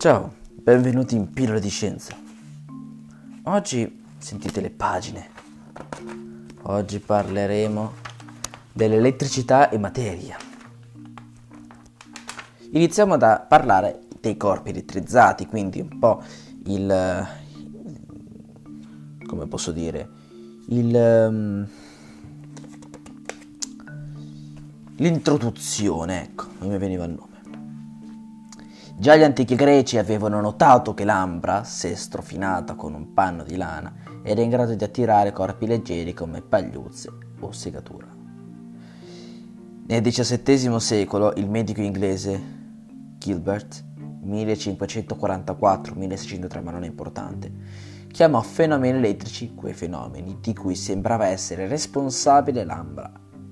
Ciao, benvenuti in Pillole di Scienza. Oggi sentite le pagine. Oggi parleremo dell'elettricità e materia. Iniziamo da parlare dei corpi elettrizzati, quindi un po' il... come posso dire? Il... l'introduzione, ecco, non mi veniva il nome. Già gli antichi greci avevano notato che l'ambra, se strofinata con un panno di lana, era in grado di attirare corpi leggeri come pagliuzze o segatura. Nel XVII secolo il medico inglese Gilbert, 1544-1603 ma non è importante, chiamò fenomeni elettrici quei fenomeni di cui sembrava essere responsabile l'ambra,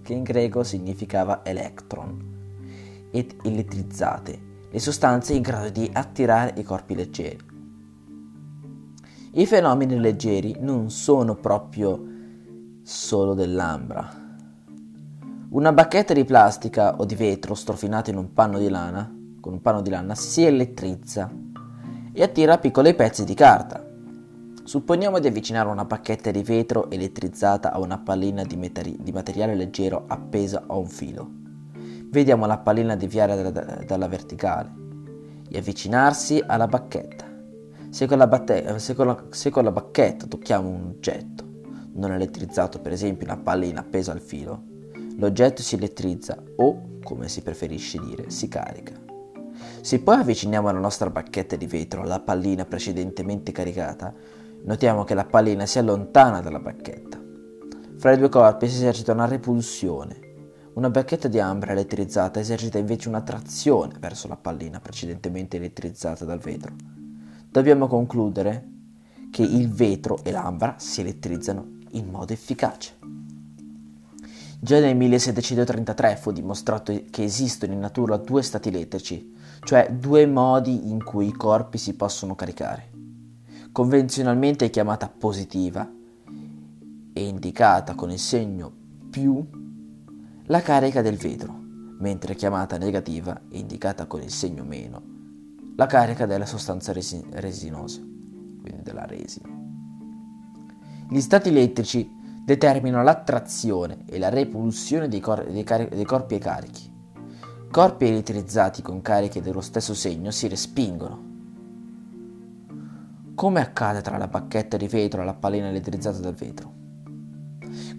che in greco significava electron, ed elettrizzate le sostanze in grado di attirare i corpi leggeri. I fenomeni leggeri non sono proprio solo dell'ambra. Una bacchetta di plastica o di vetro strofinata in un panno di lana, con un panno di lana, si elettrizza e attira piccoli pezzi di carta. Supponiamo di avvicinare una bacchetta di vetro elettrizzata a una pallina di, metari- di materiale leggero appesa a un filo. Vediamo la pallina deviare dalla, dalla verticale e avvicinarsi alla bacchetta. Se con, batte- se, con la, se con la bacchetta tocchiamo un oggetto non elettrizzato, per esempio una pallina appesa al filo, l'oggetto si elettrizza o, come si preferisce dire, si carica. Se poi avviciniamo la nostra bacchetta di vetro alla pallina precedentemente caricata, notiamo che la pallina si allontana dalla bacchetta. Fra i due corpi si esercita una repulsione una bacchetta di ambra elettrizzata esercita invece una trazione verso la pallina precedentemente elettrizzata dal vetro. Dobbiamo concludere che il vetro e l'ambra si elettrizzano in modo efficace. Già nel 1733 fu dimostrato che esistono in natura due stati elettrici, cioè due modi in cui i corpi si possono caricare. Convenzionalmente chiamata positiva e indicata con il segno più la carica del vetro, mentre chiamata negativa è indicata con il segno meno, la carica della sostanza resi- resinosa, quindi della resina. Gli stati elettrici determinano l'attrazione e la repulsione dei, cor- dei, car- dei corpi e carichi. Corpi elettrizzati con cariche dello stesso segno si respingono. Come accade tra la bacchetta di vetro e la pallina elettrizzata dal vetro?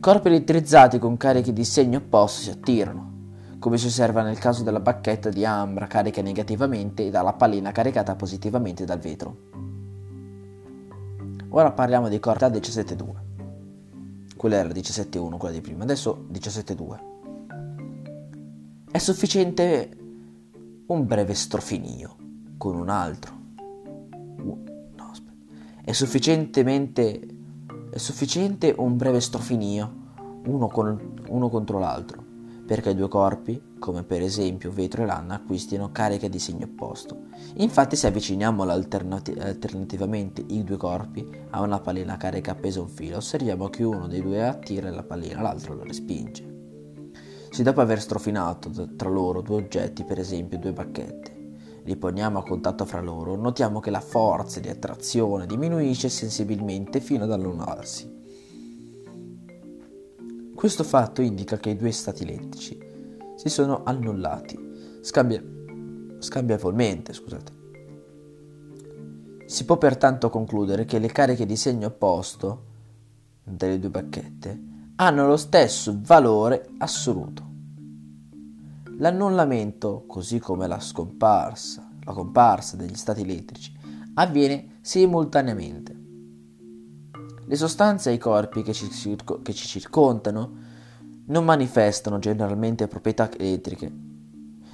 Corpi elettrizzati con cariche di segno opposto si attirano, come si osserva nel caso della bacchetta di ambra carica negativamente e dalla pallina caricata positivamente dal vetro. Ora parliamo di corpi da 17.2. Quella era la 17.1, quella di prima, adesso 17.2. È sufficiente un breve strofinio con un altro. È sufficientemente è sufficiente un breve strofinio, uno, con, uno contro l'altro, perché due corpi, come per esempio vetro e lana, acquistino cariche di segno opposto. Infatti se avviciniamo alternati- alternativamente i due corpi a una pallina carica appesa a un filo, osserviamo che uno dei due attira la pallina, l'altro la respinge. Se dopo aver strofinato tra loro due oggetti, per esempio due bacchette, li poniamo a contatto fra loro, notiamo che la forza di attrazione diminuisce sensibilmente fino ad allunarsi. Questo fatto indica che i due stati elettrici si sono annullati scambia- scambiavolmente. Scusate. Si può pertanto concludere che le cariche di segno opposto delle due bacchette hanno lo stesso valore assoluto. L'annullamento, così come la scomparsa, la comparsa degli stati elettrici, avviene simultaneamente. Le sostanze e i corpi che ci, che ci circondano non manifestano generalmente proprietà elettriche.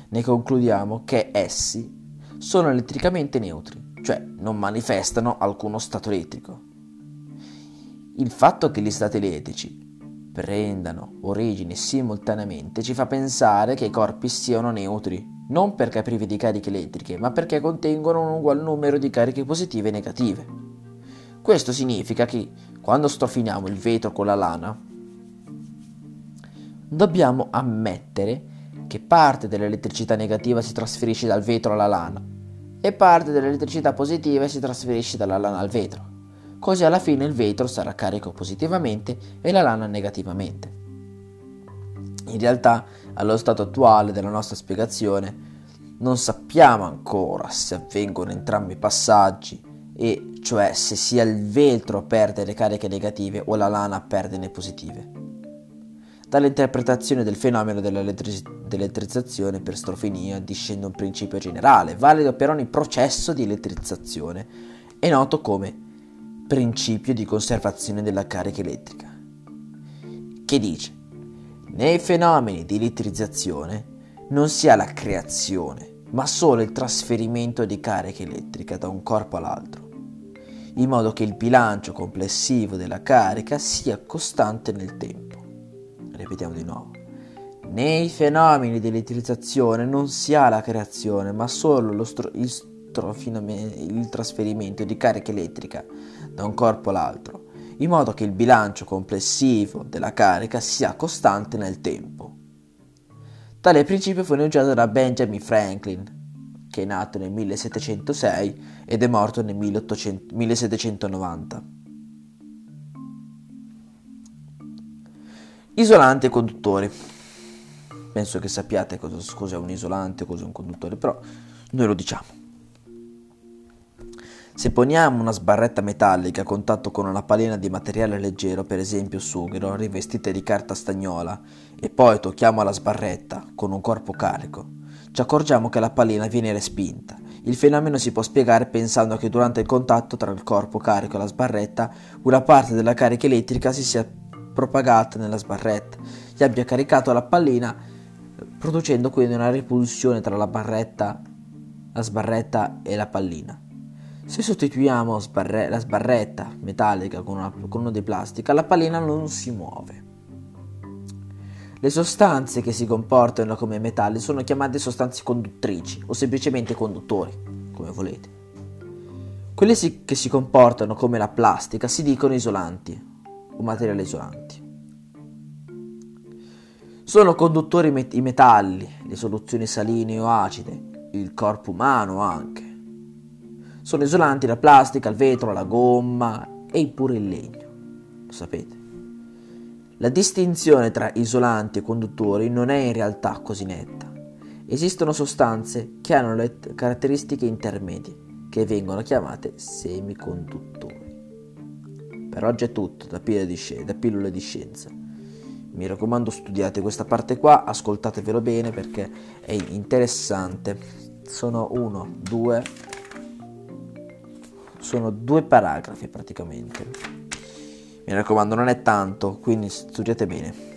Ne concludiamo che essi sono elettricamente neutri, cioè non manifestano alcuno stato elettrico. Il fatto che gli stati elettrici prendano origine simultaneamente ci fa pensare che i corpi siano neutri, non perché privi di cariche elettriche, ma perché contengono un ugual numero di cariche positive e negative. Questo significa che quando strofiniamo il vetro con la lana, dobbiamo ammettere che parte dell'elettricità negativa si trasferisce dal vetro alla lana e parte dell'elettricità positiva si trasferisce dalla lana al vetro. Così alla fine il vetro sarà carico positivamente e la lana negativamente. In realtà, allo stato attuale della nostra spiegazione, non sappiamo ancora se avvengono entrambi i passaggi, e cioè se sia il vetro a perdere cariche negative o la lana a perderne positive. Dall'interpretazione del fenomeno dell'elettrizzazione per strofinia discende un principio generale, valido per ogni processo di elettrizzazione e noto come principio di conservazione della carica elettrica, che dice nei fenomeni di elettrizzazione non si ha la creazione, ma solo il trasferimento di carica elettrica da un corpo all'altro, in modo che il bilancio complessivo della carica sia costante nel tempo. Ripetiamo di nuovo. Nei fenomeni di elettrizzazione non si ha la creazione, ma solo stro- il, il trasferimento di carica elettrica da un corpo all'altro, in modo che il bilancio complessivo della carica sia costante nel tempo. Tale principio fu enunciato da Benjamin Franklin, che è nato nel 1706 ed è morto nel 1800, 1790. Isolanti e conduttori. Penso che sappiate cosa, cos'è un isolante cos'è un conduttore, però noi lo diciamo. Se poniamo una sbarretta metallica a contatto con una palena di materiale leggero, per esempio sughero, rivestita di carta stagnola, e poi tocchiamo la sbarretta con un corpo carico, ci accorgiamo che la palena viene respinta. Il fenomeno si può spiegare pensando che durante il contatto tra il corpo carico e la sbarretta, una parte della carica elettrica si sia propagata nella sbarretta e abbia caricato la pallina, producendo quindi una repulsione tra la, barretta, la sbarretta e la pallina. Se sostituiamo sbarre- la sbarretta metallica con, una, con uno di plastica, la pallina non si muove. Le sostanze che si comportano come metalli sono chiamate sostanze conduttrici o semplicemente conduttori, come volete. Quelle si- che si comportano come la plastica si dicono isolanti o materiali isolanti. Sono conduttori met- i metalli, le soluzioni saline o acide, il corpo umano anche. Sono isolanti la plastica, il vetro, la gomma e pure il legno. Lo sapete. La distinzione tra isolanti e conduttori non è in realtà così netta. Esistono sostanze che hanno le caratteristiche intermedie, che vengono chiamate semiconduttori. Per oggi è tutto da pillole di, scienza. Mi raccomando studiate questa parte qua, ascoltatevelo bene perché è interessante. Sono uno, due, sono due paragrafi praticamente. Mi raccomando, non è tanto, quindi studiate bene.